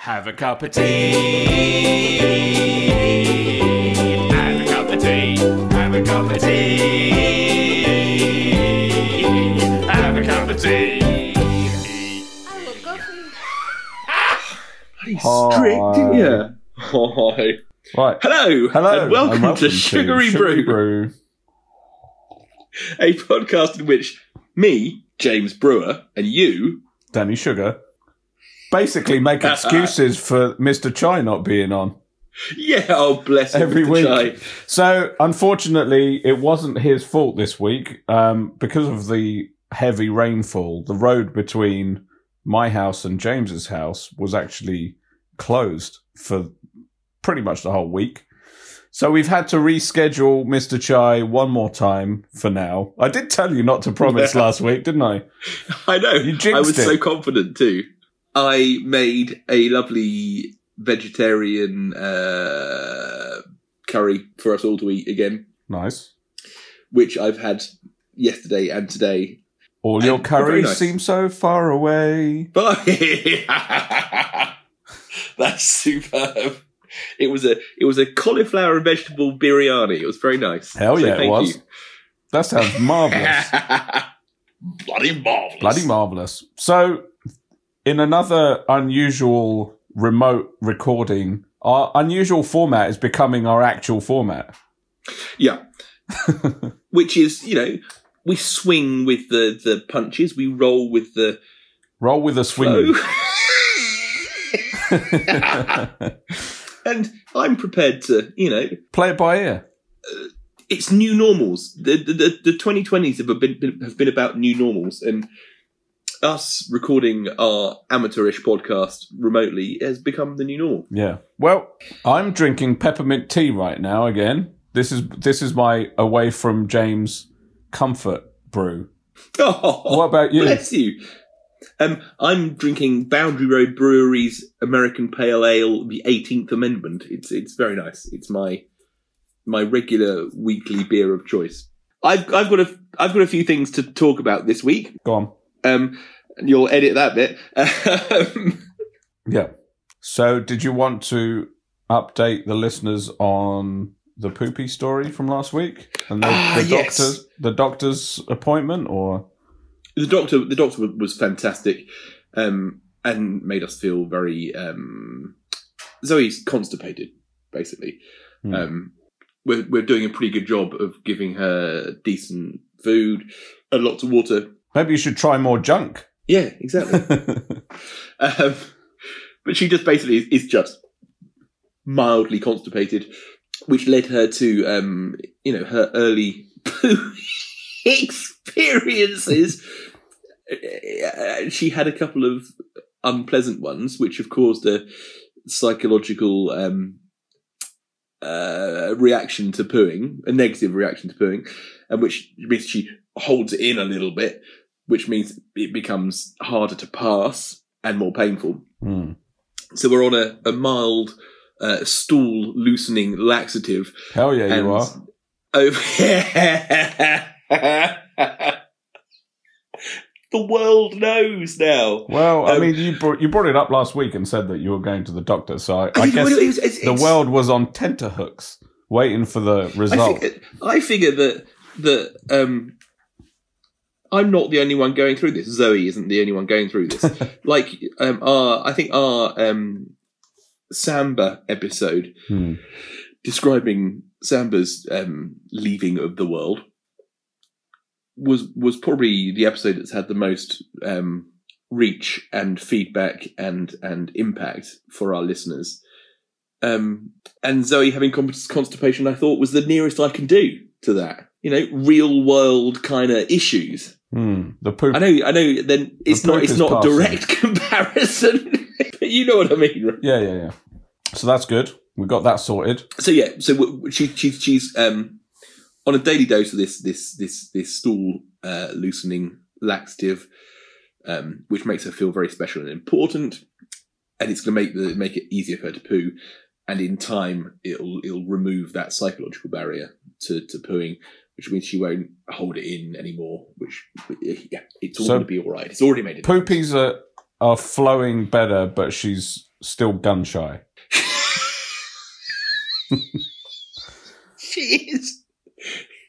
Have a cup of tea. Have a cup of tea. Have a cup of tea. Have a cup of tea. I will go for you. Bloody Hi. strict, didn't you? Hi. Right. Hello. Hello. And welcome, to Sugary, Brew, Brew. a podcast in which me, James Brewer, and you. Danny Sugar. Basically, make excuses for Mr. Chai not being on Yeah, oh, bless him, every Mr. week. Chai. So, unfortunately, it wasn't his fault this week um, because of the heavy rainfall. The road between my house and James's house was actually closed for pretty much the whole week. So we've had to reschedule Mr. Chai one more time for now. I did tell you not to promise Yeah. last week, didn't I? I know. You jinxed I was it. so confident too. I made a lovely vegetarian uh, curry for us all to eat again, Nice. which I've had yesterday and today. All your And curries nice. seem so far away. But that's superb. It was a it was a cauliflower and vegetable biryani. It was very nice. Hell So yeah, it thank was. you. That sounds marvelous. Bloody marvelous. Bloody marvelous. So, in another unusual remote recording, our unusual format is becoming our actual format. Yeah. Which is, you know, we swing with the the punches, we roll with the Roll with the swing. and I'm prepared to, you know, Play it by ear. it's new normals. The the, the, the 2020s have been, been have been about new normals, and us recording our amateurish podcast remotely has become the new normal. Yeah. Well, I'm drinking peppermint tea right now again. This is this is my away from James comfort brew. Oh, What about you? Bless you. Um, I'm drinking Boundary Road Brewery's American Pale Ale, the 18th Amendment. It's it's very nice. It's my my regular weekly beer of choice. I've I've got a I've got a few things to talk about this week. Go on. Um, and you'll edit that bit. Yeah. So, did you want to update the listeners on the poopy story from last week and the, Ah, the yes. doctor's the doctor's appointment, or the doctor the doctor was fantastic, um, and made us feel very. Um, Zoe's constipated, basically. Hmm. Um, we're we're doing a pretty good job of giving her decent food and lots of water. Maybe you should try more junk? Yeah, exactly. um, but she just basically is, is just mildly constipated, which led her to um, you know her early poo experiences. She had a couple of unpleasant ones, which have caused a psychological um, uh, reaction to pooing, a negative reaction to pooing, and which means she holds it in a little bit, which means it becomes harder to pass and more painful. Hmm. So we're on a, a mild uh, stool loosening laxative. Hell yeah, you are. Over the world knows now. Well, I Um, mean, you brought you brought it up last week and said that you were going to the doctor, so I, I guess it was- it's- the world was on tenterhooks, waiting for the I result. I figure that that um, I'm not the only one going through this. Zoe isn't the only one going through this. like um, our, I think our um, Samba episode Hmm. describing Samba's um, leaving of the world was was probably the episode that's had the most um, reach and feedback and and impact for our listeners. Um, and Zoe having constipation, I thought was the nearest I can do to that. You know, real world kind of issues. Hmm. The poop. I know, I know. Then it's The not it's not a passing. direct comparison, but you know what I mean. Yeah, yeah, yeah. So that's good. We got that sorted. so yeah, so she, she she's um on a daily dose of this this this this stool uh, loosening laxative, um, which makes her feel very special and important, and it's going to make the make it easier for her to poo, and in time it'll it'll remove that psychological barrier to to pooing, which means she won't hold it in anymore. Which yeah, it's all So- going to be all right. It's already made it. Poopies are are flowing better, but she's still gun shy. She is.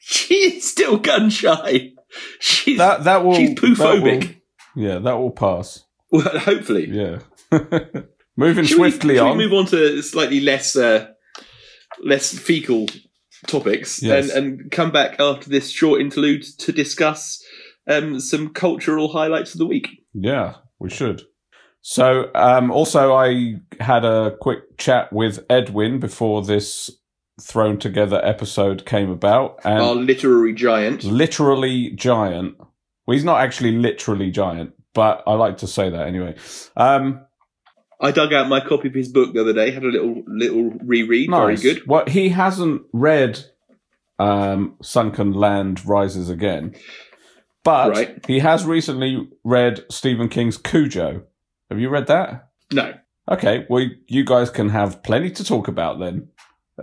She is still gun shy. She's That that will she's poophobic. yeah, that will pass. well, hopefully. Yeah. Moving Should swiftly should on. we move on to slightly less uh, less fecal topics Yes. and, and come back after this short interlude to discuss um, some cultural highlights of the week. Yeah, we should. So, um, also, I had a quick chat with Edwin before this thrown together episode came about, and Our literary giant. literally giant. Well, he's not actually literally giant, but I like to say that anyway. Um, I dug out my copy of his book the other day. Had a little little reread. Very nice. good. Well, he hasn't read um, Sunken Land Rises Again, but Right. he has recently read Stephen King's Cujo. Have you read that? No, Okay, well, you guys can have plenty to talk about then.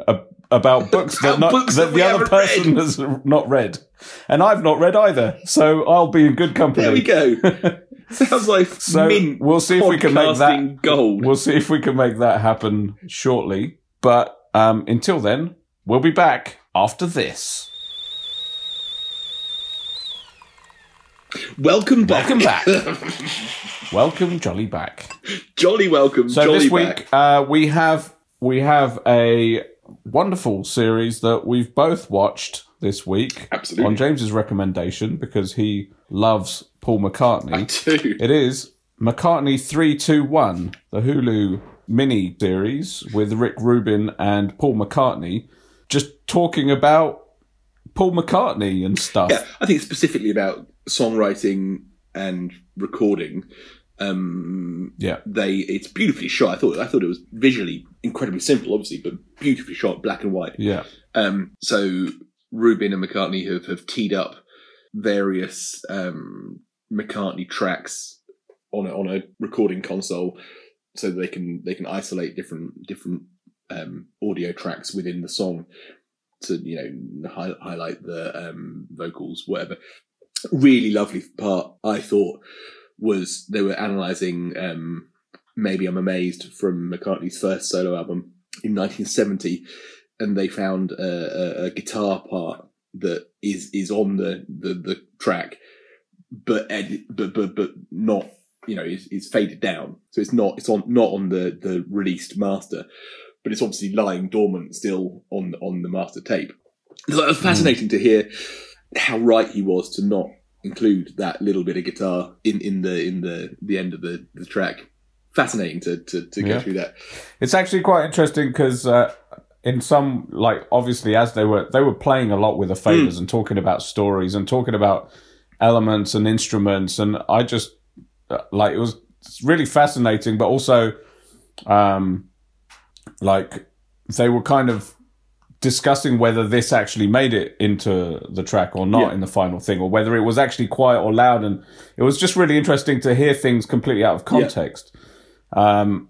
A- about books that, not, books that that the other person read. has not read. And I've not read either. So I'll be in good company. there we go. Sounds like So mint we'll see if we can make that gold. We'll see if we can make that happen shortly. But um, until then, we'll be back after this. welcome back. Welcome back. Welcome, jolly back. Jolly welcome. So jolly this back. week uh, we have we have a wonderful series that we've both watched this week Absolutely. on James's recommendation because he loves Paul McCartney. I do. It is McCartney 321, the Hulu mini series with Rick Rubin and Paul McCartney, just talking about Paul McCartney and stuff. Yeah, I think specifically about songwriting and recording. Um, Yeah. they it's beautifully shot. I thought I thought it was visually incredibly simple, obviously, but beautifully shot, black and white. Yeah. Um, so Rubin and McCartney have, have teed up various um, McCartney tracks on a, on a recording console, so that they can they can isolate different different um, audio tracks within the song to you know hi- highlight the um, vocals, whatever. Really lovely part I thought was they were analysing um, maybe I'm amazed from McCartney's first solo album in 1970 and they found a, a, a guitar part that is is on the the, the track, but ed- but but but not you know is, is faded down, so it's not it's on not on the the released master, but it's obviously lying dormant still on on the master tape. So it was fascinating to hear how right he was to not include that little bit of guitar in in the in the the end of the the track. Fascinating to to, to go Yeah. through that. It's actually quite interesting because uh, in some, like obviously, as they were they were playing a lot with the faders and talking about stories and talking about elements and instruments, and I just uh, like it was really fascinating, but also, um, like they were kind of discussing whether this actually made it into the track or not Yeah. in the final thing, or whether it was actually quiet or loud, and it was just really interesting to hear things completely out of context. Um,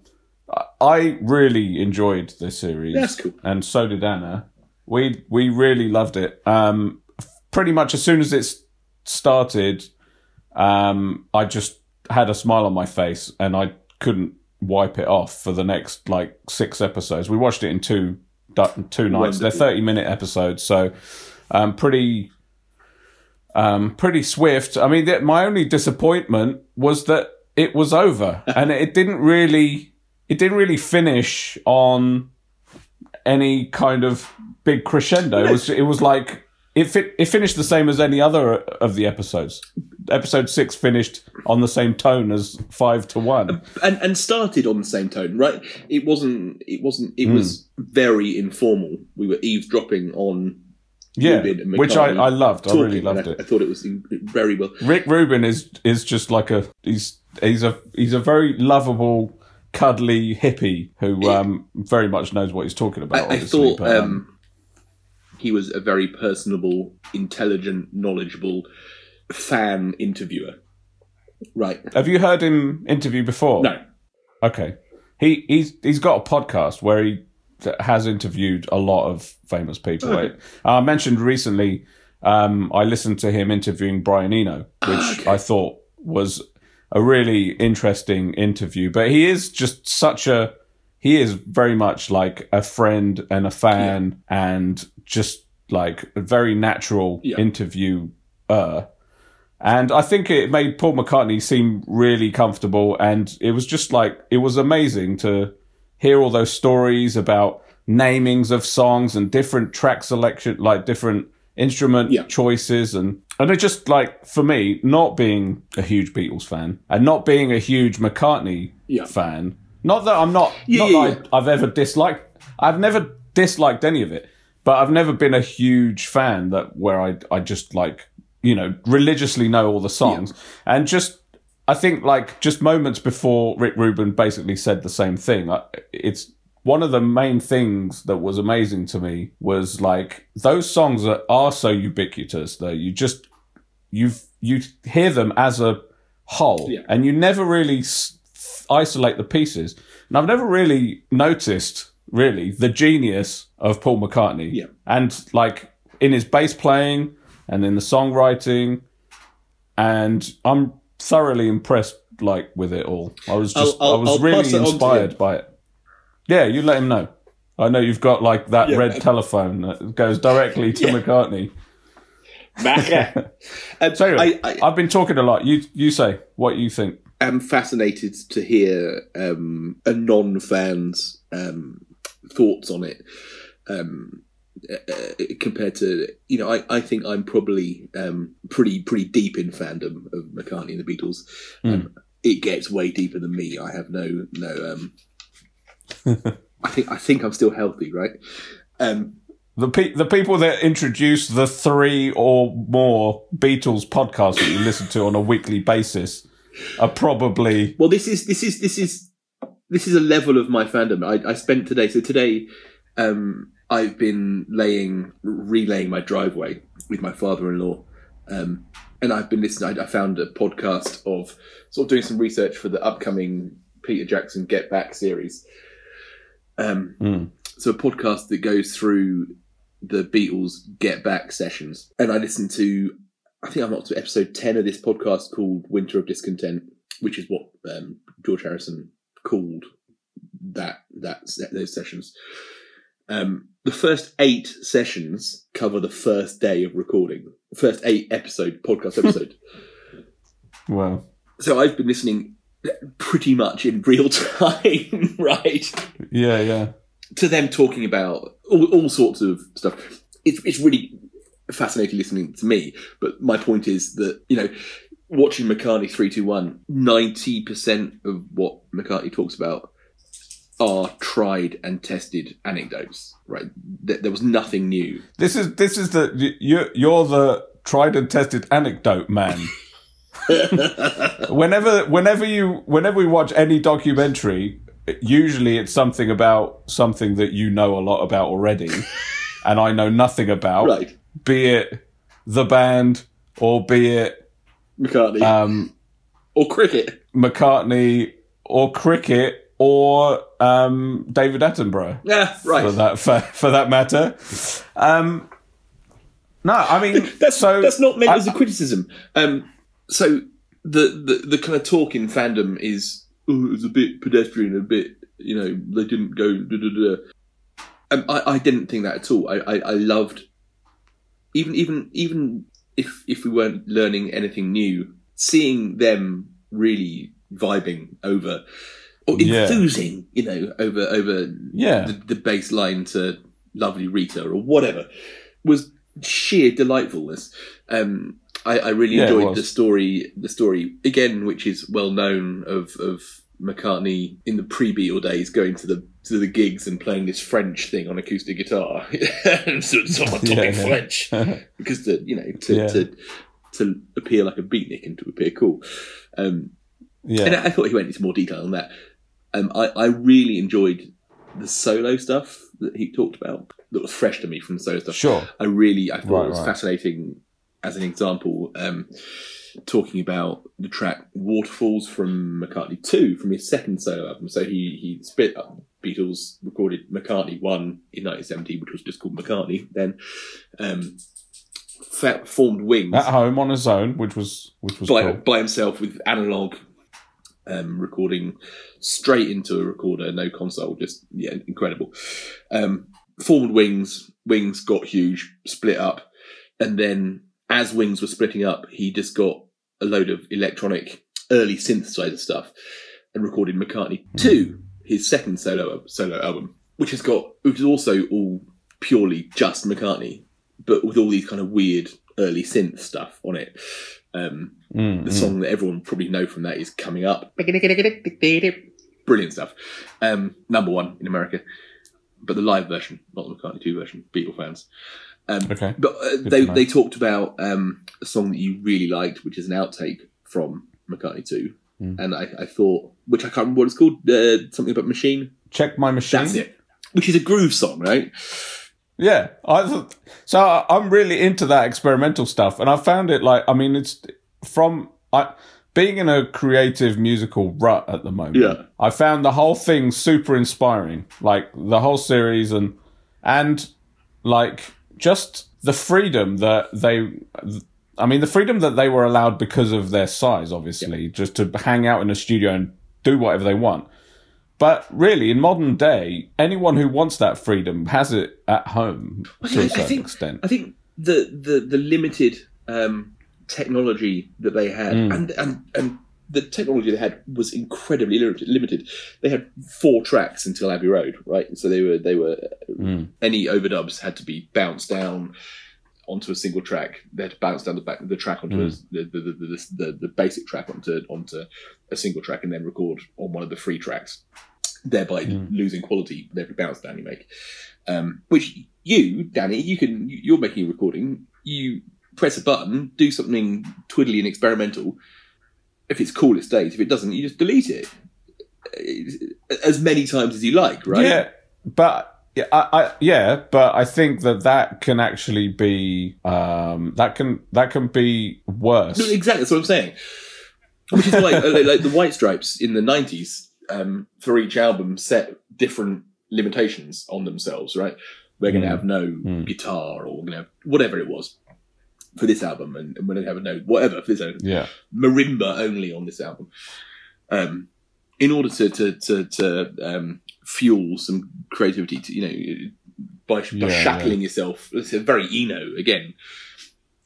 I really enjoyed this series. That's cool. And so did Anna. We we really loved it. Um, pretty much as soon as it started, um, I just had a smile on my face and I couldn't wipe it off for the next like six episodes. We watched it in two two nights. They're thirty minute episodes, so um, pretty um, pretty swift. I mean, th- my only disappointment was that it was over, and it didn't really it didn't really finish on any kind of big crescendo. It was it was like it fit, it finished the same as any other of the episodes. Episode six finished on the same tone as five to one. and and started on the same tone, right? It wasn't. It wasn't. It Hmm. was very informal. We were eavesdropping on. Yeah, which I, I loved. I really loved I, it. I thought it was very well. Rick Rubin is is just like a he's he's a he's a very lovable, cuddly hippie who um very much knows what he's talking about. I, I thought but, um, he was a very personable, intelligent, knowledgeable fan interviewer. Right? have you heard him interview before? No. Okay. He he's he's got a podcast where he has interviewed a lot of famous people. Okay. I, I mentioned recently. Um, I listened to him interviewing Brian Eno, which Okay. I thought was a really interesting interview. But he is just such a he is very much like a friend and a fan and just like a very natural Yeah. interviewer. And I think it made Paul McCartney seem really comfortable. And it was just like, it was amazing to hear all those stories about namings of songs and different track selection, like different instrument Yeah. choices. And, and it just like, for me, not being a huge Beatles fan and not being a huge McCartney Yeah. fan, not that I'm not, Yeah, not yeah, that I, I've ever disliked, I've never disliked any of it, but I've never been a huge fan that where I, I just like, you know, religiously know all the songs and just, I think like just moments before Rick Rubin basically said the same thing. It's one of the main things that was amazing to me was like those songs that are so ubiquitous that you just you you hear them as a whole Yeah. and you never really s- isolate the pieces. And I've never really noticed really the genius of Paul McCartney. Yeah. And like in his bass playing and in the songwriting and I'm thoroughly impressed like with it all. I was just I'll- I'll- I was I'll really it on to inspired by it. Yeah, you let him know. I know you've got like that Yeah. red telephone that goes directly to Yeah. McCartney. Um, So anyway, I, I, I've been talking a lot. You you say what you think. Am fascinated to hear um, a non-fan's um, thoughts on it um, uh, uh, compared to you know I, I think I'm probably um, pretty pretty deep in fandom of McCartney and the Beatles. Um, it gets way deeper than me. I have no no. Um, I think I think I'm still healthy, right? Um, The pe- the people that introduce the three or more Beatles podcasts that you listen to on a weekly basis are probably Well, this is this is this is this is a level of my fandom. I, I spent today. So today, um, I've been laying relaying my driveway with my father-in-law, um, and I've been listening. I, I found a podcast of sort of doing some research for the upcoming Peter Jackson Get Back series. Um, Mm. so a podcast that goes through the Beatles Get Back sessions, and I listened to. I think I'm up to episode ten of this podcast called Winter of Discontent, which is what um, George Harrison called that that those sessions. Um, the first eight sessions cover the first day of recording, the first eight episode podcast episode. wow. so I've been listening pretty much in real time, right? yeah yeah to them talking about all, all sorts of stuff. It's it's really fascinating listening to me. But my point is that you know, watching McCartney three two one, ninety percent of what McCartney talks about are tried and tested anecdotes. Right, there, there was nothing new. this is this is the you're, you're the tried and tested anecdote man. whenever whenever you whenever we watch any documentary usually it's something about something that you know a lot about already and i know nothing about right, be it the band or be it McCartney um, or cricket. mccartney or cricket or um, david attenborough Yeah, right. for that for, for that matter um, no i mean that's so that's not meant I- as a criticism. Um, so the, the the kind of talk in fandom is oh, it was a bit pedestrian, a bit you know they didn't go. Da, da, da. Um, I I didn't think that at all. I, I I loved even even even if if we weren't learning anything new, seeing them really vibing over or Yeah. enthusing, you know, over over yeah the, the bass line to Lovely Rita or whatever was sheer delightfulness. Um, I, I really Yeah, enjoyed the story. The story again, which is well known of of McCartney in the pre-Beatle days, going to the to the gigs and playing this French thing on acoustic guitar, so- someone talking Yeah, yeah. French because the you know to Yeah. to to appear like a beatnik and to appear cool. Um, yeah and I thought he went into more detail on that. Um, I, I really enjoyed the solo stuff that he talked about that was fresh to me from the solo stuff. sure I really, I thought Right, it was right. fascinating as an example, um, talking about the track Waterfalls from McCartney 2 from his second solo album. So he, he split up Beatles, recorded McCartney 1 in 1970, which was just called McCartney, then um, fa- formed Wings. At home on his own which was which was by, cool. by himself with analog um, recording straight into a recorder, no console, just yeah, incredible. Um, formed Wings, Wings got huge, split up, and then as Wings were splitting up, he just got a load of electronic early synthesizer stuff and recorded McCartney Two, his second solo solo album, which has got which is also all purely just McCartney, but with all these kind of weird early synth stuff on it. Um, Mm, the mm. song that everyone probably know from that is "Coming Up." Brilliant stuff. Um, number one in America, but the live version, not the McCartney two version. Beatle fans. Um, Okay. but uh, they they talked about um, a song that you really liked, which is an outtake from McCartney two, Mm. and I, I thought, which I can't remember what it's called, uh, something about machine. Check my machine. That's it. Which is a groove song, right? Yeah, I th- so I- I'm really into that experimental stuff, and I found it like I mean it's from I being in a creative musical rut at the moment. Yeah. I found the whole thing super inspiring, like the whole series, and and like just the freedom that they. I mean, the freedom that they were allowed because of their size, obviously, just to hang out in a studio and do whatever they want. But really, in modern day, anyone who wants that freedom has it at home Well, to I- I a certain think- extent. I think the the the limited um, technology that they had, Mm. and and and the technology they had was incredibly limited. Limited. They had four tracks until Abbey Road, right? So they were they were Mm. any overdubs had to be bounced down onto a single track. They had to bounce down the back the track onto Mm. a, the, the, the, the, the the basic track onto onto a single track, and then record on one of the free tracks, thereby Mm. losing quality with every bounce down you make. Um, which you, Danny, you can you're making a recording. You press a button, do something twiddly and experimental. If it's cool, it stays. If it doesn't, you just delete it as many times as you like, right? Yeah, but yeah, I, I, yeah, but I think that that can actually be um, that can that can be worse. No, exactly. That's what I'm saying. Which is why, uh, like, like the White Stripes in the '90s, um, for each album, set different limitations on themselves. Right, we're going to Mm. have no Mm. guitar, or we're going to have whatever it was for this album, and, and we're going to have a no whatever for this album. Yeah, marimba only on this album. Um, in order to to to, to um, fuel some creativity, to you know, by, by Yeah, shackling yourself. It's a very Eno again.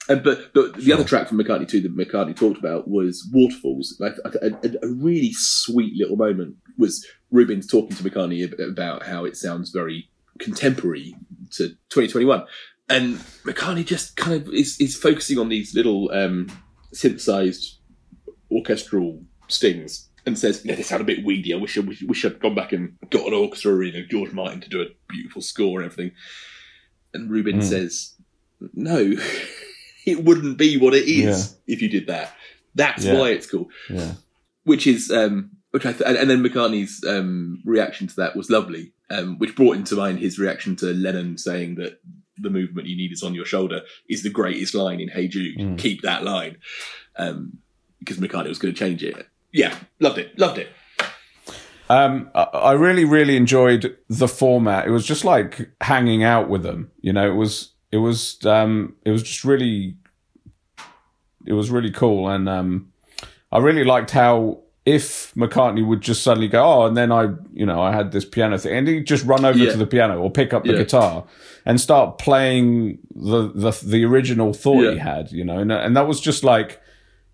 And, but but the Sure. other track from McCartney two that McCartney talked about was Waterfalls. Like a, a, a really sweet little moment was Rubin's talking to McCartney about how it sounds very contemporary to 2021, and McCartney just kind of is, is focusing on these little um, synthesized orchestral stings and says, "Yeah, they sound a bit weedy. I wish I wish, wish I'd gone back and got an orchestra in and George Martin to do a beautiful score and everything." And Rubin Mm. says, "No, it wouldn't be what it is if you did that. That's Yeah. why it's cool." yeah, Which is um, which I th- and, and then McCartney's um, reaction to that was lovely, um, which brought into mind his reaction to Lennon saying that the movement you need is on your shoulder is the greatest line in Hey Jude. Mm. Keep that line, um, because McCartney was going to change it. Yeah, loved it, loved it. Um, I, really, really enjoyed the format. It was just like hanging out with them. You know, it was, it was, um, it was just really, it was really cool, and um, I really liked how if McCartney would just suddenly go, oh, and then I, you know, I had this piano thing, and he'd just run over Yeah. to the piano or pick up the Yeah. guitar and start playing the the the original thought he had, you know, and and that was just like,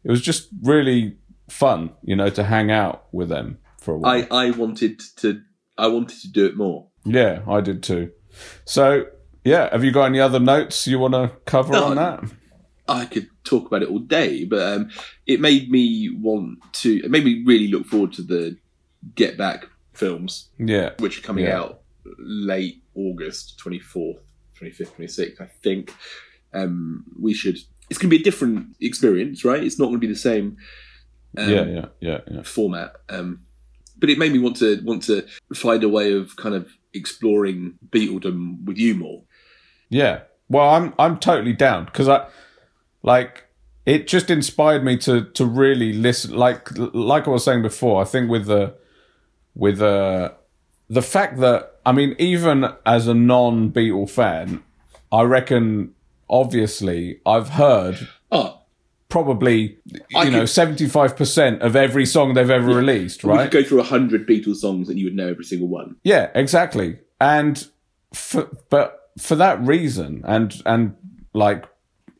it was just really fun, you know, to hang out with them for a while. I, I wanted to I wanted to do it more. Yeah, I did too. So, yeah, have you got any other notes you want to cover No, on that? I could talk about it all day, but um, it made me want to. It made me really look forward to the Get Back films, Yeah, which are coming Yeah. out late August, twenty fourth, twenty fifth, twenty sixth. I think um, we should. It's going to be a different experience, right? It's not going to be the same. Um, yeah, yeah, yeah, yeah. format. Um, but it made me want to want to find a way of kind of exploring Beatledom with you more. Yeah. Well, I'm I'm totally down because I like it just inspired me to to really listen like like I was saying before, I think with the with the the fact that I mean even as a non Beatle fan, I reckon obviously I've heard Oh, probably I you know seventy five percent of every song they've ever released, We right? could go through a hundred Beatles songs and you would know every single one. Yeah, exactly. And for, but for that reason, and and like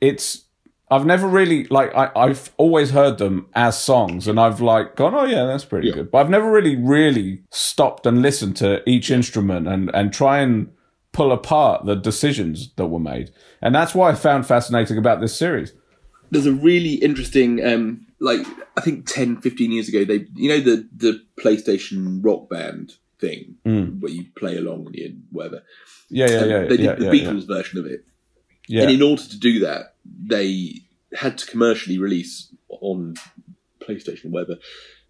it's, I've never really like I, I've always heard them as songs, and I've like gone, oh yeah, that's pretty Yeah. good. But I've never really really stopped and listened to each instrument and and try and pull apart the decisions that were made, and that's why I found fascinating about this series. There's a really interesting, um, like I think 10, 15 years ago, they you know the the PlayStation Rock Band thing where you play along and you whatever. Yeah, yeah, yeah, Um, they did yeah, the yeah, yeah. Beatles version of it. yeah. And in order to do that, they had to commercially release on PlayStation or whatever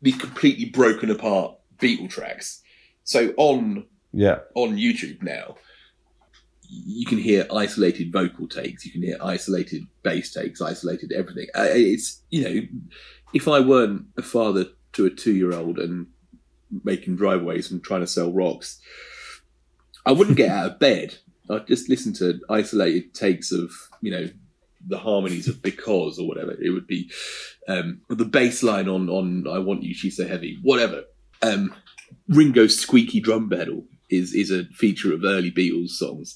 these completely broken apart Beatle tracks. So on yeah. on YouTube now, you can hear isolated vocal takes, you can hear isolated bass takes, isolated everything. It's you know, if I weren't a father to a two year old and making driveways and trying to sell rocks, I wouldn't get out of bed. I'd just listen to isolated takes of you know the harmonies of because or whatever. It would be um, the bass line on on I want you, she's so heavy, whatever. Um, Ringo's squeaky drum pedal is is a feature of early Beatles songs,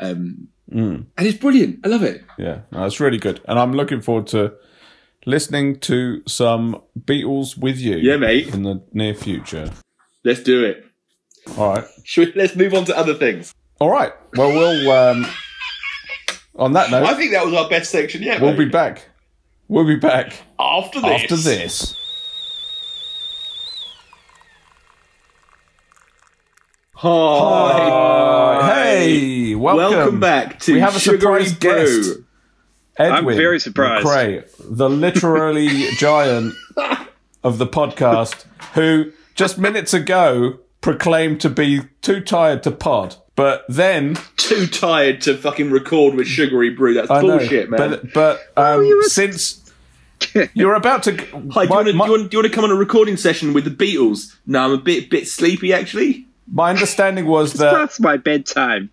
um, Mm. and it's brilliant. I love it. Yeah, no, it's really good, and I'm looking forward to listening to some Beatles with you. Yeah, mate. in the near future. Let's do it. All right, Should we, let's move on to other things. all right. Well, we'll um, on that note, I think that was our best section yet. we'll mate. be back. We'll be back after this. after this. Hi. hey, welcome, Welcome back to We have a Sugary surprise Brew. guest. Edwin I'm very surprised. McRae, the literary giant of the podcast, who just minutes ago proclaimed to be too tired to pod, but then Too tired to fucking record with Sugary Brew. That's I know, bullshit, man. But but um, since you're about to, Hi, do you, my, want to, my- do, you want, do you want to come on a recording session with the Beatles? No, I'm a bit bit sleepy actually. My understanding was that That's my bedtime.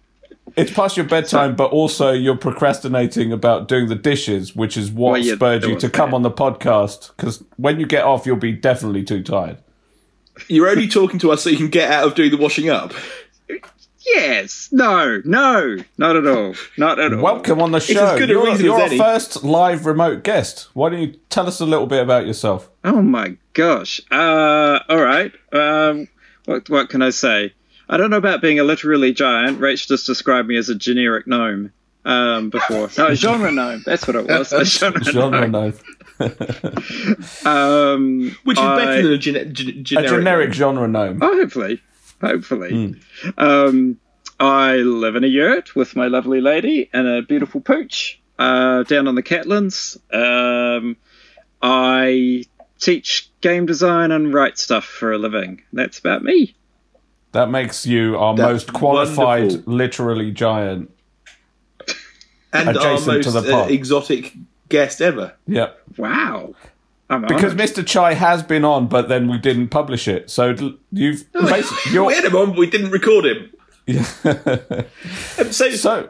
it's past your bedtime, but also you're procrastinating about doing the dishes, which is what Well, yeah, spurred that you was to come bad. on the podcast. Because when you get off, you'll be definitely too tired. You're only talking to us so you can get out of doing the washing up. Yes. No. No. Not at all. Not at all. Welcome on the as show. good a You're, reason you're as our any. first live remote guest. Why don't you tell us a little bit about yourself? Oh my gosh. Uh, all right. Um, what what can I say? I don't know about being a literally giant. Rach just described me as a generic gnome. Um, before no genre gnome. That's what it was. A genre, Genre gnome. gnome. Um, Which is I- better than a, gene- gen- A generic. generic genre gnome. Oh, hopefully, hopefully. Hmm. Um, I live in a yurt with my lovely lady and a beautiful pooch uh, down on the Catlins. Um, I teach game design and write stuff for a living. That's about me. That makes you our That's most qualified wonderful. literally giant. and our adjacent to most the uh, exotic guest ever. Yep. Wow. I'm Because honoured. Mr. Chai has been on, but then we didn't publish it. So you've basically We you're had him on, but we didn't record him. yeah. Um, so, so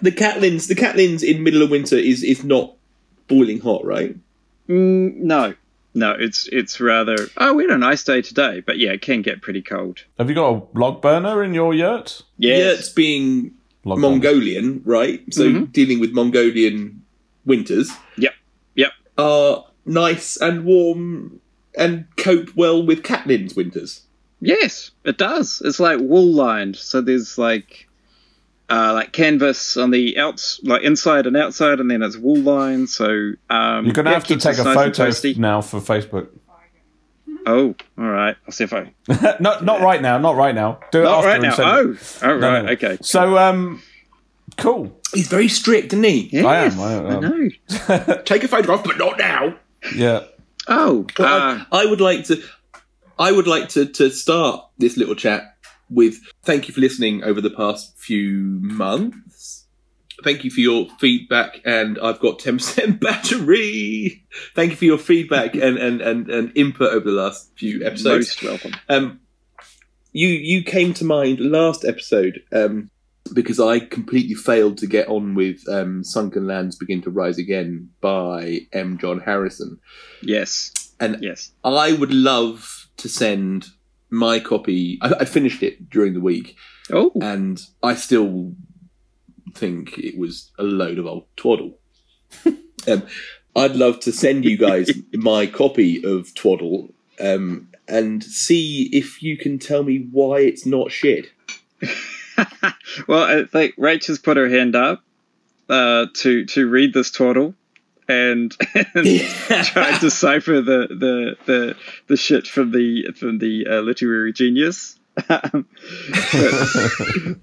the Catlins, the Catlins in middle of winter is is not boiling hot, right? Mm, no, no, it's it's rather. Oh, we had a nice day today, but yeah, it can get pretty cold. have you got a log burner in your yurt? Yes. Yurts being Log burner. Mongolian, right? So mm-hmm. dealing with Mongolian winters Yep. Yep. are nice and warm and cope well with Catlin's winters. Yes, it does. It's like wool lined, so there's like uh, like canvas on the outs, like inside and outside, and then it's wool lined. So um, You're gonna yeah, have to take a nice photo now for Facebook. Oh, all right. I'll see if I. not not right now. Not right now. Do it Not after right now. Oh, it. oh, No, no, no. Okay. So um, cool. He's very strict, isn't he? Yes, I am, I am. I know. Take a photograph, but not now. Yeah. Oh, Well, uh, I, I would like to, I would like to to start this little chat with thank you for listening over the past few months. Thank you for your feedback, and I've got ten percent battery. Thank you for your feedback and, and, and, and input over the last few episodes. most welcome. Um, you you came to mind last episode. Um, because I completely failed to get on with um, Sunken Lands Begin to Rise Again by M. John Harrison. Yes. And Yes. I would love to send my copy. I, I finished it during the week, Oh. and I still think it was a load of old twaddle. um, I'd love to send you guys my copy of Twaddle um, and see if you can tell me why it's not shit. well, I think Rachel's put her hand up uh, to to read this twaddle and, and try and decipher the, the the the shit from the from the uh, literary genius. Um,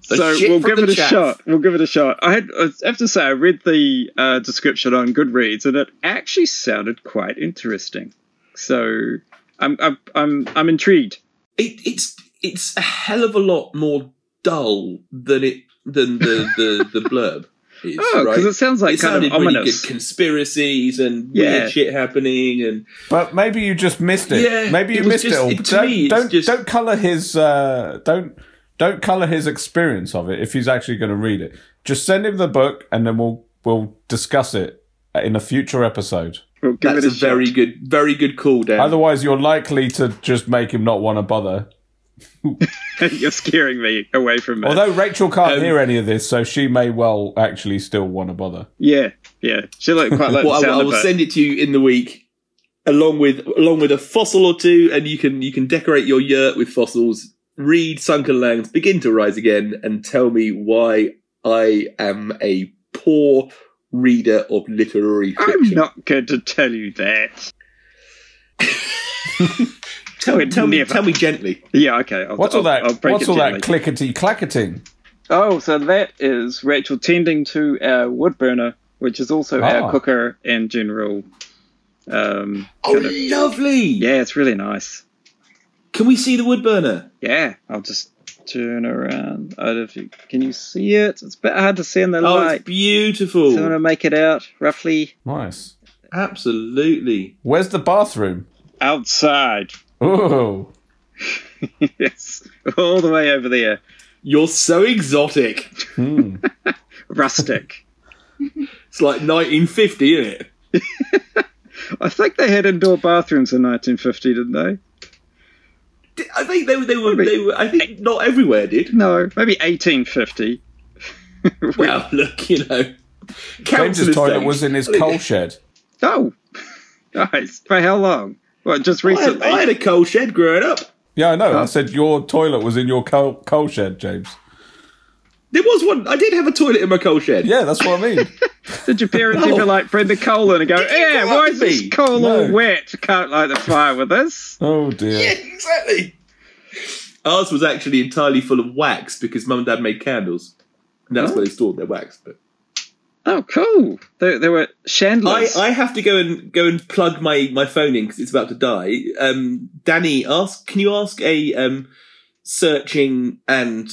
so we'll give it a shot. We'll give it a shot. I, had, I have to say, I read the uh, description on Goodreads, and it actually sounded quite interesting. So I'm I'm I'm, I'm intrigued. It, it's it's a hell of a lot more dull than it than the the, the blurb is. Oh, right? because it sounds like it kind sounded of really ominous. good conspiracies and Yeah. weird shit happening and But maybe you just missed it. Yeah, maybe you it missed just- it all. it- to don't me, don't, just- don't color his uh, don't don't color his experience of it if he's actually going to read it. Just send him the book, and then we'll we'll discuss it in a future episode. We'll that's a, a, very good very good call, Dan. Otherwise, you're likely to just make him not want to bother. You're scaring me away from it. Although Rachel can't Um, hear any of this, so she may well actually still want to bother. yeah, yeah, She'll like quite like well, the I, sound I will it. send it to you in the week, along with along with a fossil or two, and you can you can decorate your yurt with fossils. Read Sunken Lands, begin to rise again, and tell me why I am a poor reader of literary fiction. I'm not going to tell you that. tell, would tell me, tell me gently. Yeah, okay. I'll, What's I'll, all that? I'll break What's it all that clickety clacketing? Oh, so that is Rachel tending to our wood burner, which is also Ah. our cooker and general. Um, Oh, of- lovely! yeah, it's really nice. Can we see the wood burner? Yeah, I'll just turn around. I don't know if you, can you see it? It's a bit hard to see in the Oh, light. it's beautiful. So I'm gonna make it out roughly Nice. Absolutely. Where's the bathroom? outside. Oh, yes, all the way over there. You're so exotic. hmm. Rustic. It's like 1950, isn't it? I think they had indoor bathrooms in 1950, didn't they? I think they, were- they were. Maybe. They were. I think not everywhere did. No, maybe 1850. Well, look, you know, James's council toilet was in his coal shed. oh, nice. For how long? Well, just I had, recently. I had a coal shed growing up. Yeah, I know. I said your toilet was in your coal, coal shed, James. There was one. I did have a toilet in my coal shed. Yeah, that's what I mean. Did your parents No. ever oh. like bring the coal in and go, yeah, why is this me?" coal all wet? Can't light the fire with this. Oh dear. Yeah, exactly. Ours was actually entirely full of wax because mum and dad made candles. And that's Oh. where they stored their wax. But Oh, cool. There, there were I, chandlers. I have to go and go and plug my, my phone in because it's about to die. Um, Danny, ask. Can you ask a um, searching and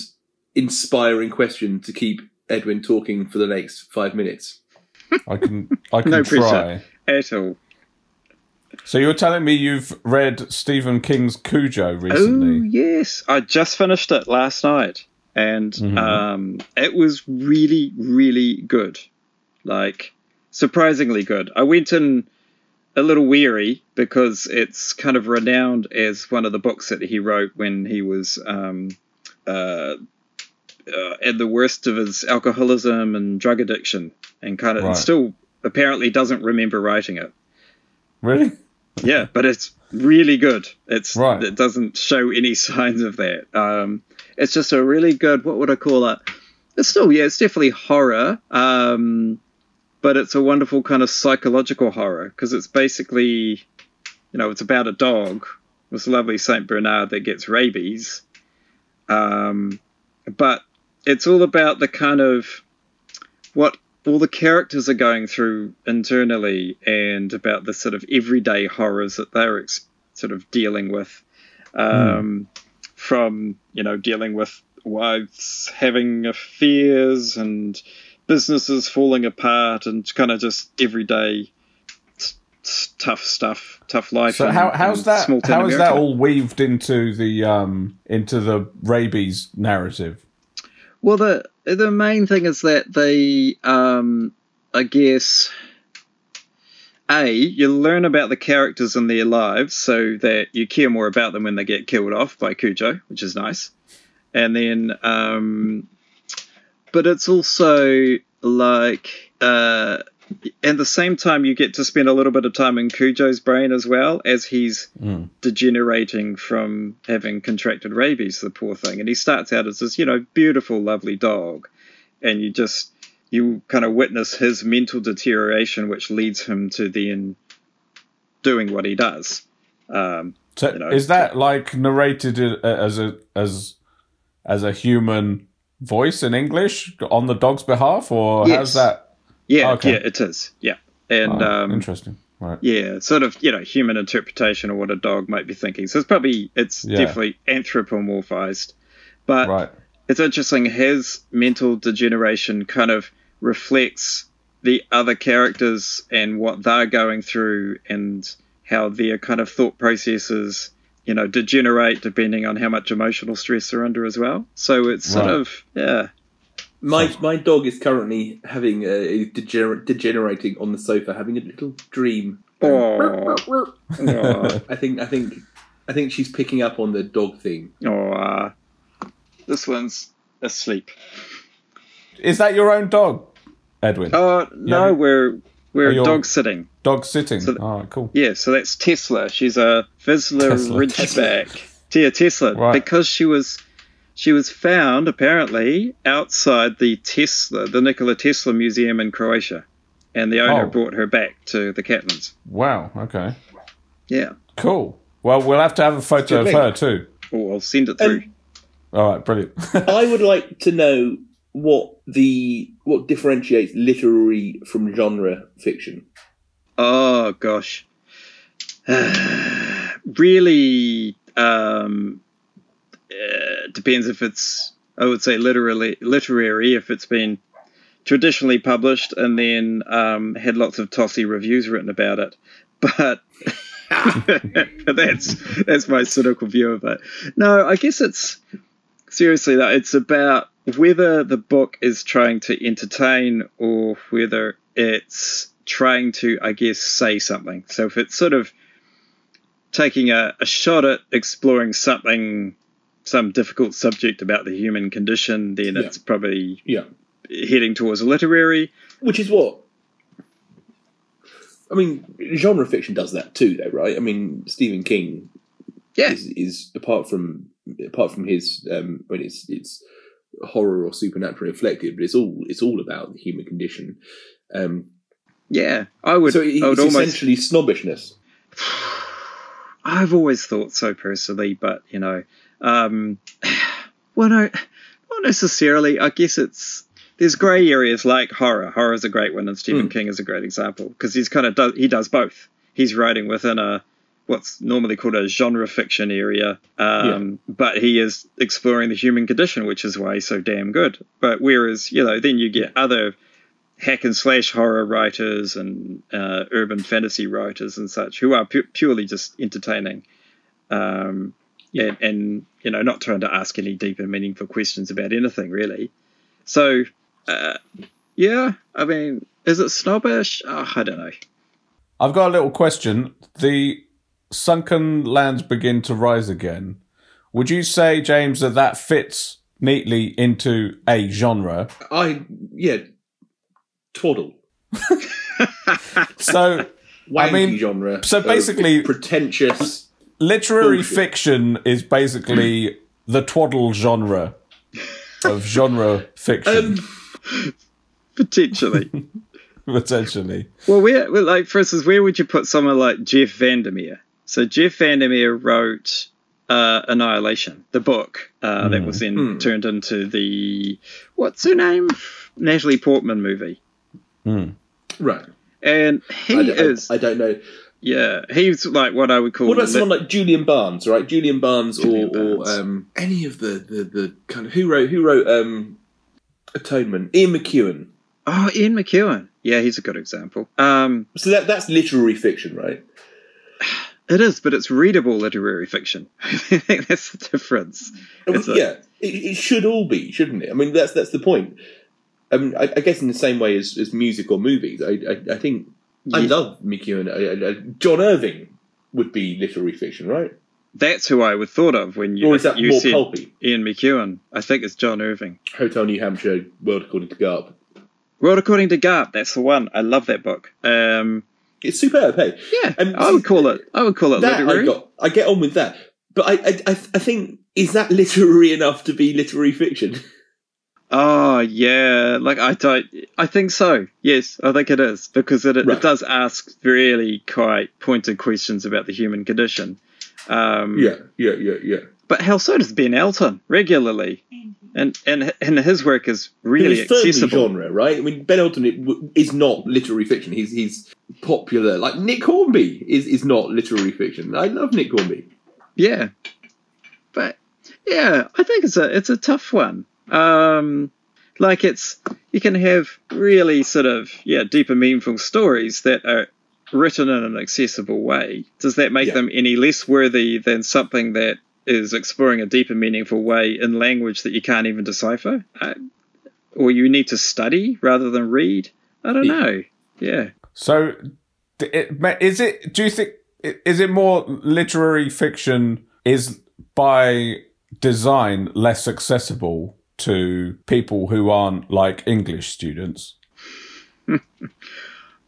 inspiring question to keep Edwin talking for the next five minutes? I can I can No try. At all. So you're telling me you've read Stephen King's Cujo recently? Oh, recently? yes. I just finished it last night. And Mhm. um, it was really, really good. Like, surprisingly good. I went in a little weary because it's kind of renowned as one of the books that he wrote when he was um, uh, uh, at the worst of his alcoholism and drug addiction, and kind of Right. still apparently doesn't remember writing it. Really? Yeah, but it's really good. It's Right. it doesn't show any signs of that. Um, it's just a really good. What would I call it? It's still yeah, it's definitely horror. Um, but it's a wonderful kind of psychological horror because it's basically, you know, it's about a dog, this lovely Saint Bernard that gets rabies. Um, but it's all about the kind of what all the characters are going through internally and about the sort of everyday horrors that they're ex- sort of dealing with um, from you know dealing with wives having affairs and businesses falling apart and kind of just everyday s- s- tough stuff tough life So in- how how's in that small town how is that all weaved into the um into the rabies narrative? Well, the the main thing is that they, um, I guess, a you learn about the characters and their lives, so that you care more about them when they get killed off by Cujo, which is nice. And then, um, but it's also like, uh, at the same time, you get to spend a little bit of time in Cujo's brain as well as he's Mm. degenerating from having contracted rabies, the poor thing. And he starts out as this, you know, beautiful, lovely dog. And you just, you kind of witness his mental deterioration, which leads him to then doing what he does. Um, So You know, is that like narrated as a as as a human voice in English on the dog's behalf, or Yes. how's that? yeah, Okay. yeah, it is. Yeah. And, Oh, um, interesting. Right. yeah, sort of, you know, human interpretation of what a dog might be thinking. So it's probably, it's Yeah. definitely anthropomorphized. But Right. it's interesting his mental degeneration kind of reflects the other characters and what they're going through and how their kind of thought processes you know degenerate depending on how much emotional stress they're under as well so it's sort Right. of yeah My my dog is currently having a degener- degenerating on the sofa, having a little dream. Aw. Aw. I think I think I think she's picking up on the dog theme. oh uh, this one's asleep Is that your own dog, Edwin? oh no Yeah. we're we're Are dog sitting Dog sitting. So- oh, cool. Yeah, so that's Tesla. She's a Vizsla Tesla. Ridgeback. Yeah, Tesla. Right. Because she was she was found apparently outside the Tesla, the Nikola Tesla Museum in Croatia, and the owner Oh. brought her back to the Catlins. Wow. Okay. Yeah. Cool. Well, we'll have to have a photo of her too. Oh, I'll send it through. Um, All right. Brilliant. I would like to know what the what differentiates literary from genre fiction. oh gosh. really um uh, depends if it's I would say literally literary if it's been traditionally published and then um, had lots of tossy reviews written about it. But but that's that's my cynical view of it. No, I guess it's seriously though, it's about whether the book is trying to entertain or whether it's trying to, I guess, say something. So if it's sort of taking a, a shot at exploring something some difficult subject about the human condition, then Yeah. it's probably Yeah. heading towards a literary. Which is what I mean, genre fiction does that too, though, right? I mean, Stephen King Yeah. is, is apart from apart from his um, when it's it's horror or supernatural reflected, but it's all it's all about the human condition. Um, Yeah, I would. so it- I would it's almost. essentially snobbishness. I've always thought so personally, but you know, um, well, no, not necessarily. I guess it's there's grey areas like horror. Horror is a great one, and Stephen Mm. King is a great example because he's kind of does he does both. He's writing within a what's normally called a genre fiction area, um, but he is exploring the human condition, which is why he's so damn good. But whereas you know, then you get other hack and slash horror writers and uh, urban fantasy writers and such who are pu- purely just entertaining um, and, and you know not trying to ask any deep and meaningful questions about anything really. So uh, yeah i mean is it snobbish? Oh, i don't know. I've got a little question. The sunken lands begin to rise again. Would you say, James, that that fits neatly into a genre? I yeah, twaddle. So, Wanky mean, genre. so basically- pretentious. literary Bullshit. fiction is basically the twaddle genre of genre fiction, Um, potentially potentially. well where well, like for instance where would you put someone like jeff vandermeer so jeff vandermeer wrote uh, annihilation the book uh, that was then Hmm. turned into the what's her name natalie portman movie Hmm. right. and he I, don't- I- is I don't know. yeah he's like what i would call What about lit- someone like Julian Barnes, right? Julian Barnes, Julian or, or Barnes. um, any of the, the, the kind of who wrote who wrote um, Atonement? Ian McEwan. Oh, Ian McEwan. Yeah, he's a good example. Um, So that that's literary fiction, right? It is, but it's readable literary fiction. I think that's the difference. A- yeah, it, it should all be, shouldn't it? I mean, that's that's the point. I mean, I, I guess in the same way as, as music or movies, I I, I think I love Mickey and uh, uh, John Irving would be literary fiction, right? That's who I would thought of when you or is that you more said pulpy? Ian McEwan. I think it's John Irving. Hotel New Hampshire, World According to Garp. World According to Garp. That's the one. I love that book. Um, It's superb, hey. yeah, Um, I would call it. I would call it that I literary. got. I get on with that, but I, I, I, I think is that literary enough to be literary fiction? Oh yeah, like I don't. I think so. Yes, I think it is because it, Right. it does ask really quite pointed questions about the human condition. Um, yeah, yeah, yeah, yeah. But hell, so does Ben Elton regularly, and and and his work is really it's firmly accessible. genre, right? I mean, Ben Elton is not literary fiction. He's he's popular. Like Nick Hornby is is not literary fiction. I love Nick Hornby. Yeah, but yeah, I think it's a it's a tough one. Um, like it's you can have really sort of yeah deeper, meaningful stories that are written in an accessible way. Does that make Yeah. them any less worthy than something that is exploring a deeper, meaningful way in language that you can't even decipher, I, or you need to study rather than read? I don't know. Yeah. So, d- it, ma- is it? Do you think is it more literary fiction is by design less accessible to people who aren't like English students?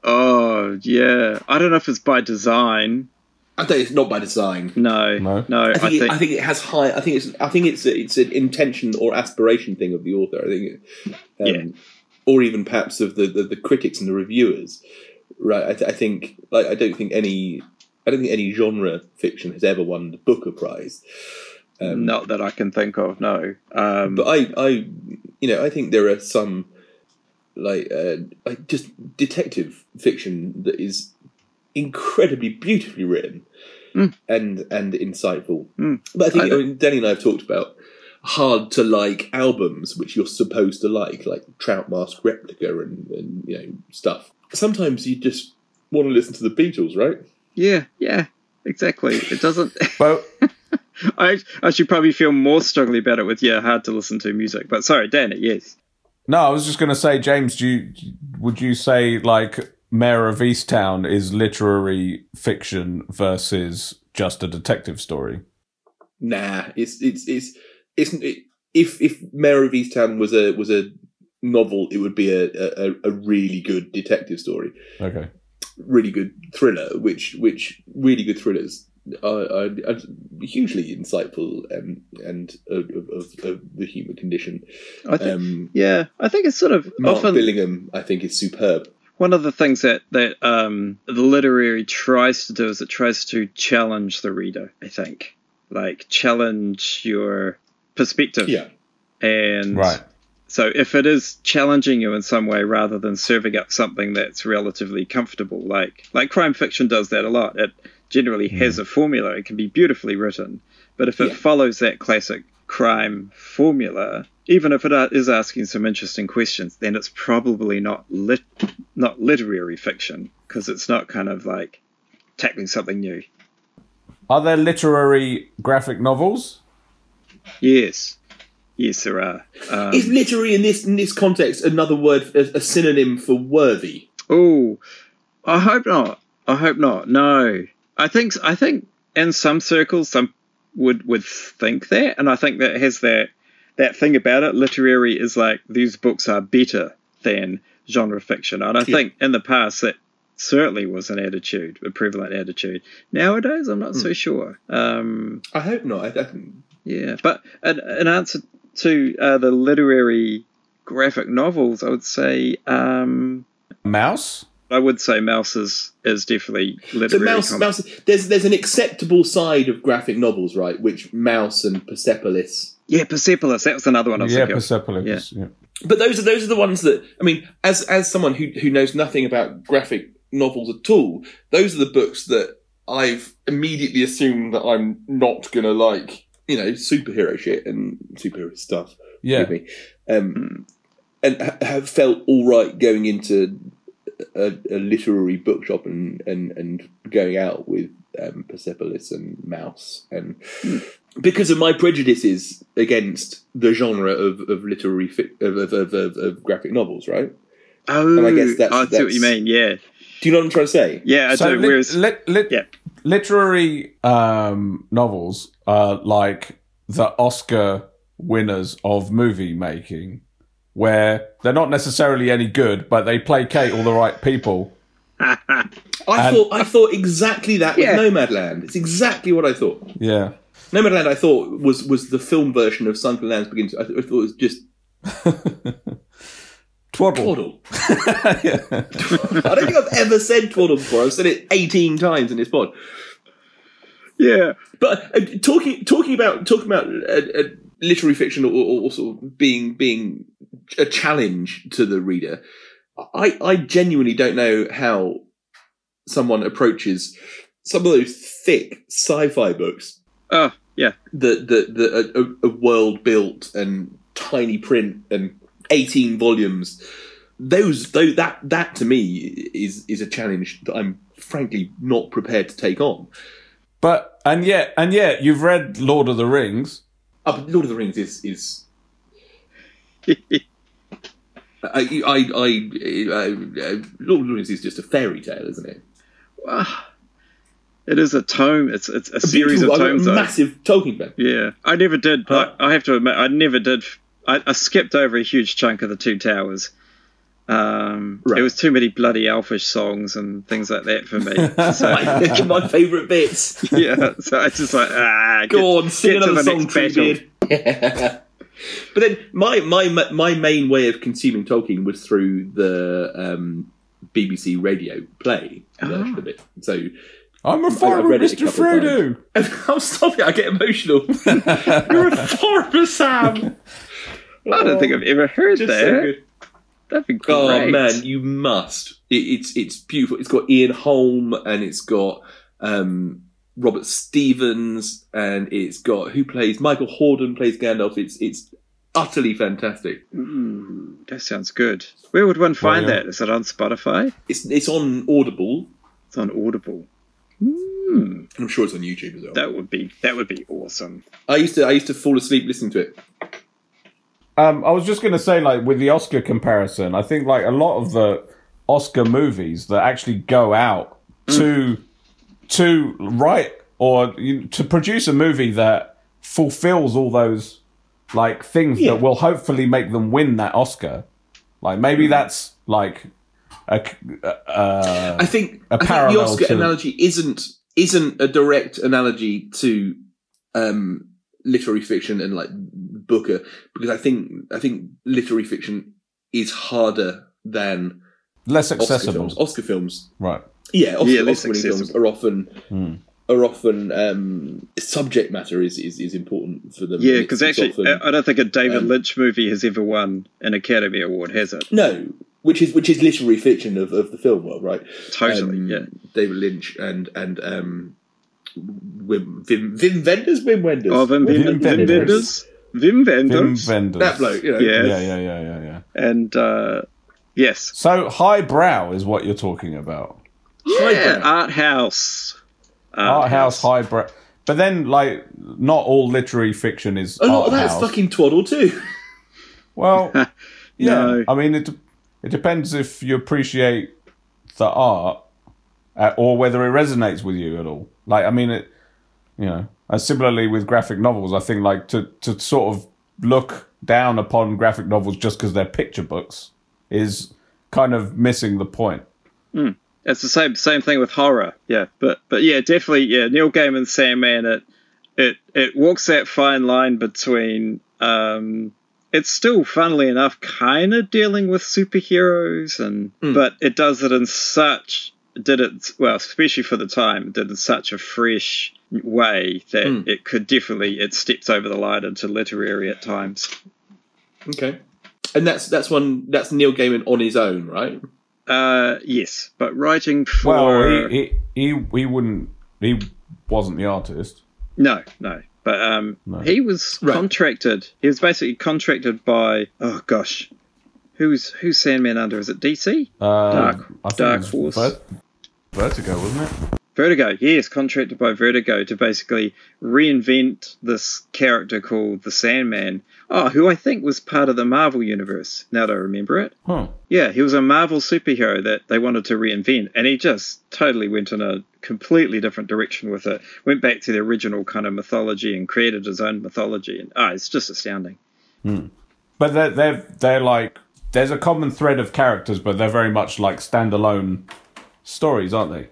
Oh yeah. I don't know if it's by design. I think it's not by design. No. No? No. I think, it, I think it has high. I think it's. I think it's. It's an intention or aspiration thing of the author. I think, it, um, Yeah. or even perhaps of the, the, the critics and the reviewers. Right. I, th- I think. Like. I don't think any. I don't think any genre fiction has ever won the Booker Prize. Um, Not that I can think of. No. Um, But I, I, you know, I think there are some like uh, like just detective fiction that is incredibly beautifully written Mm. and and insightful. Mm. But I think I- I mean, Danny and I have talked about hard to like albums which you're supposed to like, like Trout Mask Replica and, and you know stuff. Sometimes you just want to listen to the Beatles, right? yeah. Yeah. Exactly. It doesn't. But I I should probably feel more strongly about it with yeah hard to listen to music. But sorry, Danny. Yes. no, I was just going to say, James, do you, would you say like Mare of Easttown is literary fiction versus just a detective story? Nah, it's it's it's it's it, if if Mare of Easttown was a was a novel, it would be a, a, a really good detective story, Okay. really good thriller, which which really good thrillers are, are, are hugely insightful and and of, of, of the human condition. I think. Um, yeah. I think it's sort of Mark often Billingham, I think, is superb. One of the things that that um, the literary tries to do is it tries to challenge the reader. I think like challenge your perspective. Yeah, And Right. So if it is challenging you in some way rather than serving up something that's relatively comfortable, like like crime fiction does that a lot. It generally has a formula. It can be beautifully written, but if it Yeah. follows that classic crime formula, even if it is asking some interesting questions, then it's probably not lit not literary fiction because it's not kind of like tackling something new. Are there literary graphic novels? Yes, yes, there are. Um, is literary in this in this context another word, a, a synonym for worthy? Oh, I hope not. I hope not. No, I think I think in some circles some would would think that, and I think that has that that thing about it. Literary is like these books are better than genre fiction, and I Yeah. think in the past that certainly was an attitude, a prevalent attitude. Nowadays, I'm not so sure. Um, I hope not. I, I, think- yeah, but in, in answer to uh, the literary graphic novels, I would say. Um, Mouse? I would say Mouse is, is definitely So literary. Mouse, com- Mouse, there's there's an acceptable side of graphic novels, right? Which Mouse and Persepolis. yeah, Persepolis. That was another one I was Yeah, thinking. Persepolis. Yeah. But those are those are the ones that I mean, as as someone who who knows nothing about graphic novels at all, those are the books that I've immediately assumed that I'm not gonna like. You know, superhero shit and superhero stuff. Yeah. Me. Um, and have felt all right going into a, a literary bookshop and, and, and going out with um, Persepolis and Mouse, and because of my prejudices against the genre of, of literary fi- of, of, of, of, of graphic novels, right? Oh, I guess that's- I see what you mean. Yeah, Do you know what I'm trying to say? yeah, I so do. lit- Whereas, lit- lit- yeah. literary um, novels are like the Oscar winners of movie making, where they're not necessarily any good, but they placate all the right people. I And- thought I thought exactly that with Nomadland. It's exactly what I thought. Yeah. Nomadland, I thought was was the film version of Sunken Lands Begins. I, th- I thought it was just Twaddle. twaddle. I don't think I've ever said twaddle before. I've said it eighteen times in this pod. yeah, But uh, talking talking about talking about uh, uh, literary fiction or, or, or sort of being being a challenge to the reader, I I genuinely don't know how someone approaches some of those thick sci-fi books oh, yeah, that that that a, a world built and tiny print and eighteen volumes. Those though that that to me is is a challenge that I'm frankly not prepared to take on. But and yet and yet you've read Lord of the Rings. But Lord of the Rings is is I, I, I, uh, uh, Lord of the Rings is just a fairy tale, isn't it? Ah, it is a tome. It's it's a series of tomes. a though. massive Tolkien fan. Yeah, I never did. Huh? I, I have to admit, I never did. I, I skipped over a huge chunk of the Two Towers. Um, Right. It was too many bloody elfish songs and things like that for me. So my, my favourite bits. yeah, so I just like ah, Go get- on, sing get to another the song, next battle. But then my, my my main way of consuming Tolkien was through the um, BBC radio play version Ah. of it. So I'm a I've farmer, read a Mr. couple of Frodo. I'm stop it. I get emotional. You're a farmer, Sam. I don't think I've ever heard Just that. so good. That'd be great. Oh man, you must. It, it's it's beautiful. It's got Ian Holm and it's got um, Robert Stephens and it's got who plays Michael Hordern plays Gandalf. It's it's utterly fantastic. Ooh, that sounds good. Where would one find yeah. that? Is it on Spotify? It's it's on Audible. It's on Audible. Hmm, I'm sure it's on YouTube as well. that would be that would be awesome. I used to I used to fall asleep listening to it. Um, I was just going to say, like, with the Oscar comparison, I think, like, a lot of the Oscar movies that actually go out to to write or you, to produce a movie that fulfills all those like things Yeah. that will hopefully make them win that Oscar. Like, maybe that's like a, uh, I think, A I think the Oscar to- analogy isn't isn't a direct analogy to um, literary fiction and like Booker because I think I think literary fiction is harder than less Oscar accessible, films. Oscar films, right? yeah, Oscar, Yeah, Oscar-winning films are often Hmm. are often um, subject matter is, is is important for them. Yeah, because actually, often- I don't think a David um, Lynch movie has ever won an Academy Award, has it? no, which is which is literary fiction of, of the film world, right? Totally, Um, yeah. David Lynch and and um, Wim Vim Vim Vendors, Wim Wenders. Oh, Vim, Wim Vim, Vim Wenders. Vendors. Vim Vim Vendors. Vendors. that bloke, you know. Yeah. Yeah, yeah, yeah, yeah, yeah. And, uh, yes. So highbrow is what you're talking about. Yeah, Art House. art house highbrow. But then, like, not all literary fiction is A lot art of that's house. fucking twaddle too. Well, yeah. No. I mean, it it depends if you appreciate the art uh, or whether it resonates with you at all. Like, I mean, it, you know, and similarly with graphic novels, I think like to to sort of look down upon graphic novels just because they're picture books is kind of missing the point. It's the same same thing with horror, yeah. But but yeah, definitely, yeah. Neil Gaiman's Sandman. It it it walks that fine line between. Um, it's still, funnily enough, kind of dealing with superheroes, and but it does it in such did it well, especially for the time, did it in such a fresh way that Mm. it could definitely it steps over the line into literary at times. okay, and that's that's one that's Neil Gaiman on his own, right? Uh, yes, but writing for Well, he, he he he wouldn't. He wasn't the artist. No, no. But um, No. he was Right. contracted. He was basically contracted by oh gosh, who's who's Sandman under? Is it DC? Uh, Dark- I think Dark it was Horse. Vert- Vertigo, wasn't it? Vertigo, yes, contracted by Vertigo to basically reinvent this character called the Sandman. Oh, who I think was part of the Marvel universe. Now that I remember it. Huh. Yeah, he was a Marvel superhero that they wanted to reinvent, and he just totally went in a completely different direction with it. Went back to the original kind of mythology and created his own mythology, and ah, it's just astounding. But they're they're they're like there's a common thread of characters, but they're very much like standalone stories, aren't they?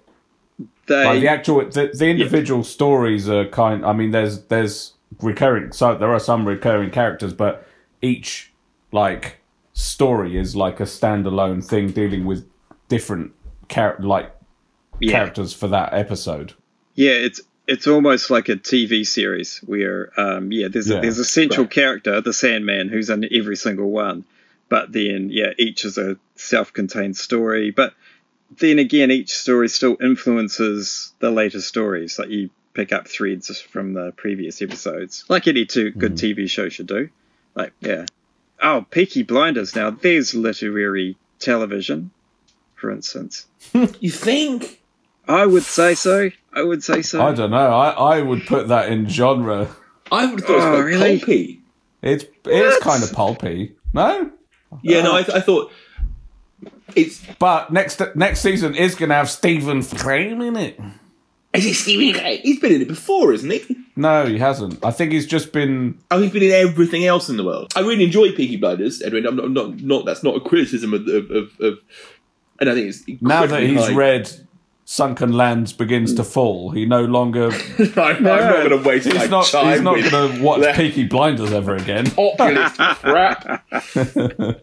They, Like the actual the, the individual stories are kind. I mean, there's there's recurring. So there are some recurring characters, but each like story is like a standalone thing dealing with different char- like yeah, characters for that episode. yeah, it's it's almost like a TV series where, um, yeah, there's Yeah, a, there's a central right. character, the Sandman, who's in every single one, but then yeah, each is a self-contained story, but then again, each story still influences the later stories. Like you pick up threads from the previous episodes, like any two good mm-hmm. TV show should do. Like yeah, oh, Peaky Blinders. Now there's literary television, for instance. You think? I would say so. I would say so. I don't know. I I would put that in genre. I would have thought it was Oh, quite really? pulpy. It's it's kind of pulpy. No, Yeah, no, I, I thought it's. but next next season is going to have Stephen Graham in it. Is it Stephen Rea? He's been in it before, isn't he? No, he hasn't. I think he's just been. Oh, he's been in everything else in the world. I really enjoy Peaky Blinders, Edwin. I'm not, I'm not, not that's not a criticism of, of, of, of and I think it's Now that he's high. read Sunken Lands begins to fall, he no longer. I'm, I'm not going to waste my He's not. time He's not going to watch that Peaky Blinders ever again. populist crap.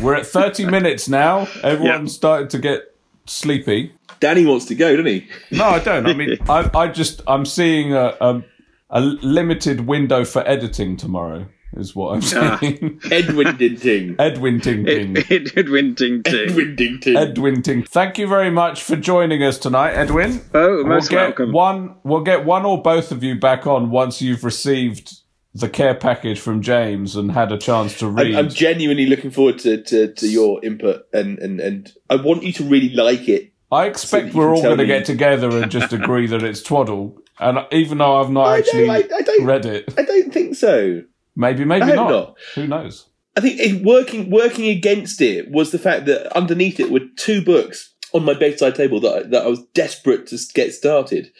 We're at thirty minutes now. Everyone's started to get sleepy. Danny wants to go, doesn't he? No, I don't. I mean, I, I just I'm seeing a, a a limited window for editing tomorrow. Is what I'm ah, saying. Edwin Dinting. Edwin Ting Ting. Edwin Ting Ting. Edwin Dinting. Edwin Ting. Thank you very much for joining us tonight, Edwin. Oh, We'll most get welcome. one. We'll get one or both of you back on once you've received the care package from James and had a chance to read. I'm, I'm genuinely looking forward to, to, to your input, and, and, and I want you to really like it. I expect so we're all going to get together and just agree that it's twaddle. And even though I've not I, actually I, I don't. read it, I don't think so. maybe, maybe not. not. Who knows? I think it, working working against it was the fact that underneath it were two books on my bedside table that I, that I was desperate to get started,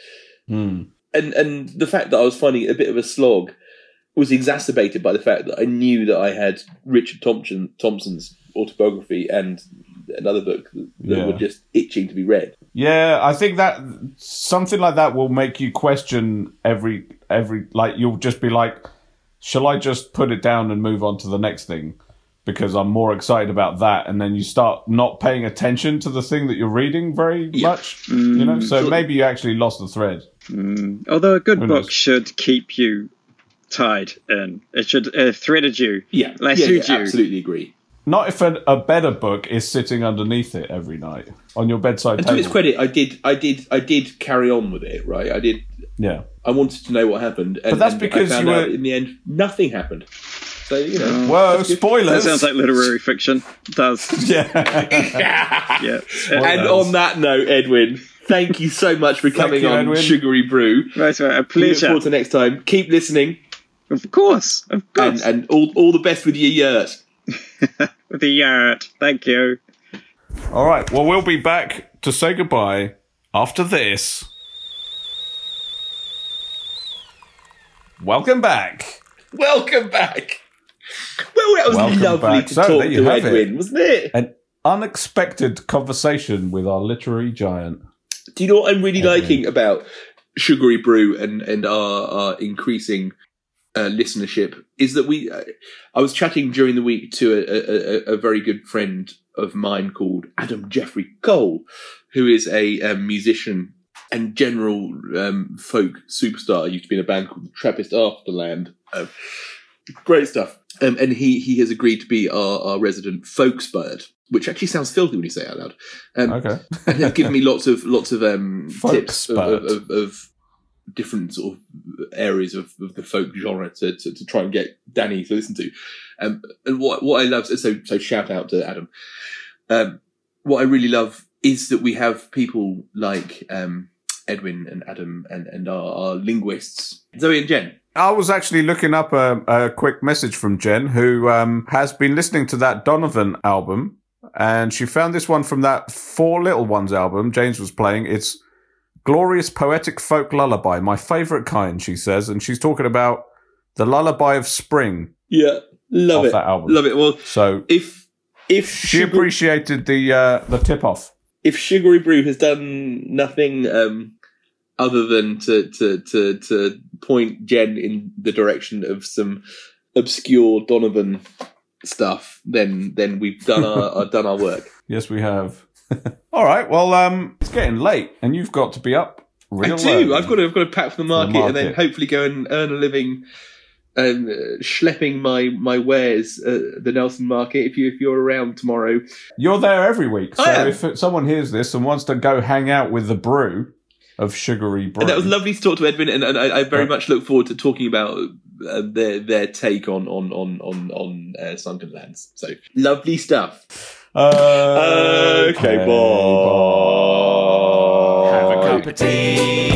Hmm. and and the fact that I was finding it a bit of a slog was exacerbated by the fact that I knew that I had Richard Thompson Thompson's autobiography and another book that Yeah. were just itching to be read. Yeah, I think that something like that will make you question every every like you'll just be like, shall I just put it down and move on to the next thing because I'm more excited about that, and then you start not paying attention to the thing that you're reading very Yeah. much, you know. Mm, so so- maybe you actually lost the thread. Mm. Although a good book should keep you tied in. It should have threaded you. Yeah, Like, yeah, suit yeah, you. absolutely agree. Not if a, a better book is sitting underneath it every night on your bedside And to its credit, I did, I did, I did carry on with it. Right, I did. Yeah, I wanted to know what happened, and, that's and because I found you were- out in the end nothing happened. So you know, uh, whoa, that's spoilers! That sounds like literary fiction. It does. yeah. Yeah. and on that note, Edwin, thank you so much for coming you, on Edwin. Sugary Brew. Right, right, a We look forward to next time. Keep listening, Of course. Of and, course. and all all the best with your yurt. With the yard. Thank you. All right. Well, we'll be back to say goodbye after this. Welcome back. Welcome back. Well, that was Welcome lovely back. to So, talk to have it. Edwin, wasn't it? An unexpected conversation with our literary giant. Do you know what I'm really Edwin. liking about Sugary Brew and and our, our increasing uh, listenership is that we. Uh, I was chatting during the week to a, a, a, a very good friend of mine called Adam Geoffrey Cole, who is a, um musician and general um, folk superstar. Used to be in a band called the Trappist Afterland. Um, great stuff. Um, and he he has agreed to be our, our resident folksbird, which actually sounds filthy when you say it out loud. Um, Okay. and they've given me lots of lots of um, tips of, of, of, of different sort of areas of, of the folk genre to, to, to try and get Danny to listen to. Um, and what what I love so so shout out to Adam. Um, what I really love is that we have people like um, Edwin and Adam and, and our, our linguists, Zoe and Jen. I was actually looking up a, a quick message from Jen, who um, has been listening to that Donovan album, and she found this one from that For Little Ones album James was playing. It's Glorious Poetic Folk Lullaby, my favourite kind, she says, and she's talking about the lullaby of spring Yeah, love it. that album. Love it. Well, So if if she Sugar- appreciated the uh, the tip off. if Sugary Brew has done nothing um, other than to, to to to point Jen in the direction of some obscure Donovan stuff, then then we've done our, our done our work. Yes, we have. All right. Well, um, it's getting late, and you've got to be up. Real I do. I've got to I've got to pack for the market, and then hopefully go and earn a living. Um, uh, schlepping my my wares at the Nelson Market. If you if you're around tomorrow, You're there every week, so if someone hears this and wants to go hang out with the brew of sugary brew, And that was lovely to talk to Edwin, and, and I, I very much look forward to talking about uh, their their take on on on on on uh, Sunken Lands. So lovely stuff. Uh, Okay, bye. Have a cup of tea.